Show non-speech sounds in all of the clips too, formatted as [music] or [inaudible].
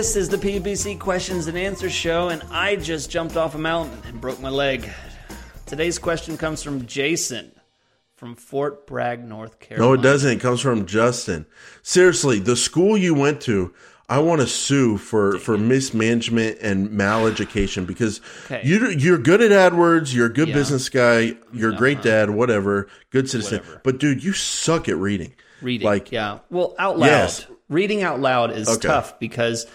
This is the PPC questions and answers show, and I just jumped off a mountain and broke my leg. Today's question comes from Jason from Fort Bragg, North Carolina. No, it doesn't. It comes from Justin. Seriously, the school you went to, I want to sue for for mismanagement and maleducation because Okay. you you're good at AdWords, you're a good Yeah. business guy, you're a great dad, whatever, good citizen. Whatever. But dude, you suck at reading. Reading. Like yeah. Well, out loud. Yes. Reading out loud is Okay. tough because,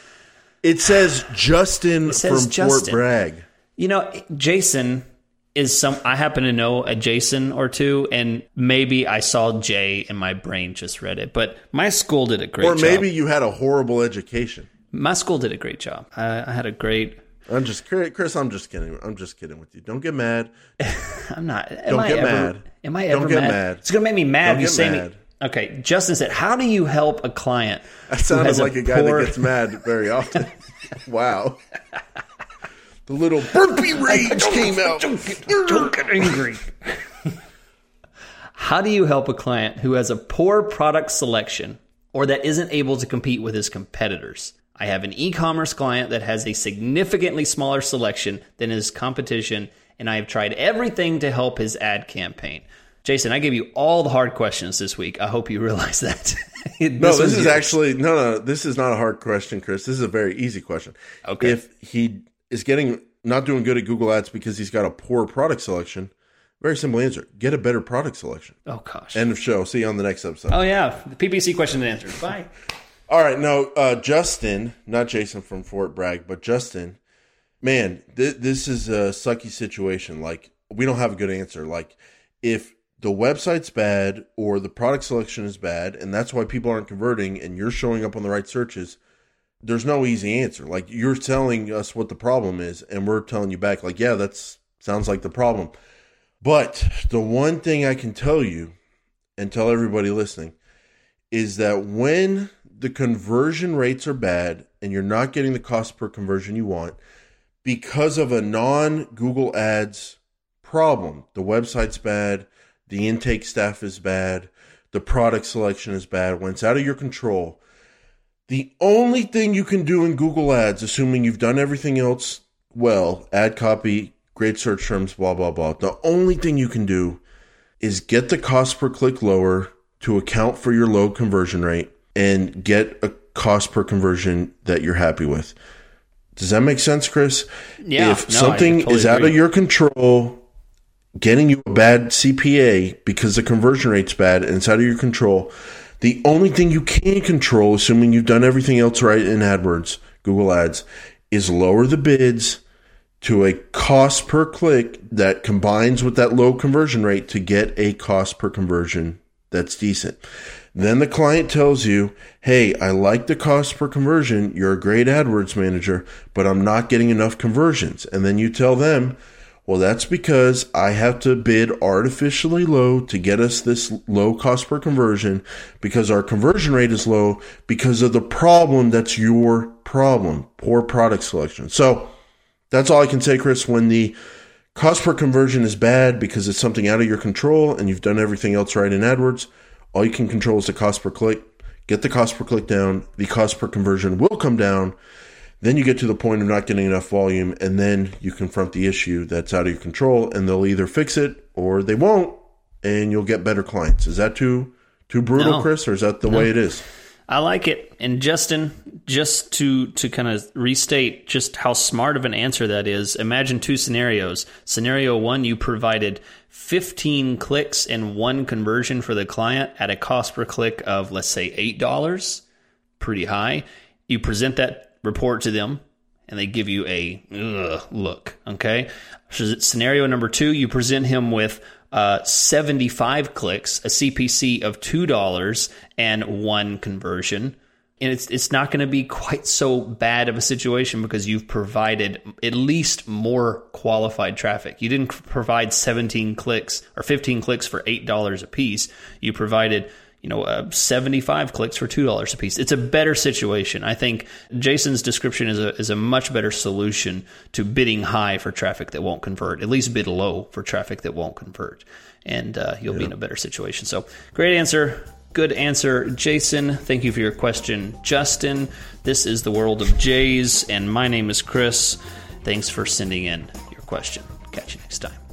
it says Justin says from Justin. Fort Bragg. you know, Jason is some, I happen to know a Jason or two, and maybe I saw Jay and my brain just read it, but my school did a great job. Or job. maybe you had a horrible education. my school did a great job. I, I had a great, I'm just Chris. I'm just kidding. I'm just kidding with you. Don't get mad. [laughs] I'm not. Am Don't I get ever, mad. Am I ever Don't get mad? mad. It's gonna make me mad. Don't you say mad. me. Okay, Justin said, "How do you help a client?" That who sounded has like a, guy poor- that gets mad very often. [laughs] wow. The little burpee rage came out. Don't get angry. [laughs] How do you help a client who has a poor product selection or that isn't able to compete with his competitors? I have an e commerce client that has a significantly smaller selection than his competition, and I have tried everything to help his ad campaign. Jason, I gave you all the hard questions this week. I hope you [laughs] realize that. [laughs] No, this, is yours. actually no, no. This is not a hard question, Chris. This is a very easy question. Okay. If he is getting not doing good at Google Ads because he's got a poor product selection, very simple answer: get a better product selection. Oh, gosh. End of show. See you on the next episode. oh, yeah. The PPC question and answer. Bye. [laughs] All right, no, uh, Justin, not Jason from Fort Bragg, but Justin. Man, th- this is a sucky situation. Like, we don't have a good answer. Like, if the website's bad or the product selection is bad, and that's why people aren't converting, and you're showing up on the right searches, there's no easy answer. Like, you're telling us what the problem is, and we're telling you back, like, yeah, that's sounds like the problem. But the one thing I can tell you, and tell everybody listening, is that when the conversion rates are bad and you're not getting the cost per conversion you want because of a non Google Ads problem, the website's bad, the intake staff is bad, the product selection is bad, when it's out of your control, the only thing you can do in Google Ads, assuming you've done everything else well, ad copy, great search terms, blah, blah, blah, the only thing you can do is get the cost per click lower to account for your low conversion rate and get a cost per conversion that you're happy with. Does that make sense, Chris? Yeah, If no, something totally is out of your control, getting you a bad CPA because the conversion rate's bad and it's out of your control, the only thing you can control, assuming you've done everything else right in AdWords, Google Ads, is lower the bids to a cost per click that combines with that low conversion rate to get a cost per conversion that's decent. Then the client tells you, Hey, I like the cost per conversion. You're a great AdWords manager, but I'm not getting enough conversions. And then you tell them, well, that's because I have to bid artificially low to get us this low cost per conversion because our conversion rate is low because of the problem that's your problem, poor product selection. So that's all I can say, Chris. When the cost per conversion is bad because it's something out of your control and you've done everything else right in AdWords, all you can control is the cost per click. Get the cost per click down. The cost per conversion will come down. Then you get to the point of not getting enough volume, and then you confront the issue that's out of your control, and they'll either fix it or they won't, and you'll get better clients. Is that too too brutal, No. Chris, or is that the way it is? I like it. And Justin, just to to kind of restate just how smart of an answer that is, imagine two scenarios. Scenario 1, you provided 15 clicks and one conversion for the client at a cost per click of let's say $8, pretty high. You present that report to them and they give you a look, okay? Scenario number 2, you present him with uh, 75 clicks, a CPC of $2 and one conversion. And it's it's not going to be quite so bad of a situation because you've provided at least more qualified traffic. You didn't provide 17 clicks or 15 clicks for $8 a piece. You provided you know, uh, 75 clicks for $2 a piece. It's a better situation. I think Jason's description is a, is a much better solution to bidding high for traffic that won't convert, at least bid low for traffic that won't convert. And uh, you'll be in a better situation. So, great answer. Good answer, Jason. Thank you for your question, Justin. This is the world of Jays, and my name is Chris. Thanks for sending in your question. Catch you next time.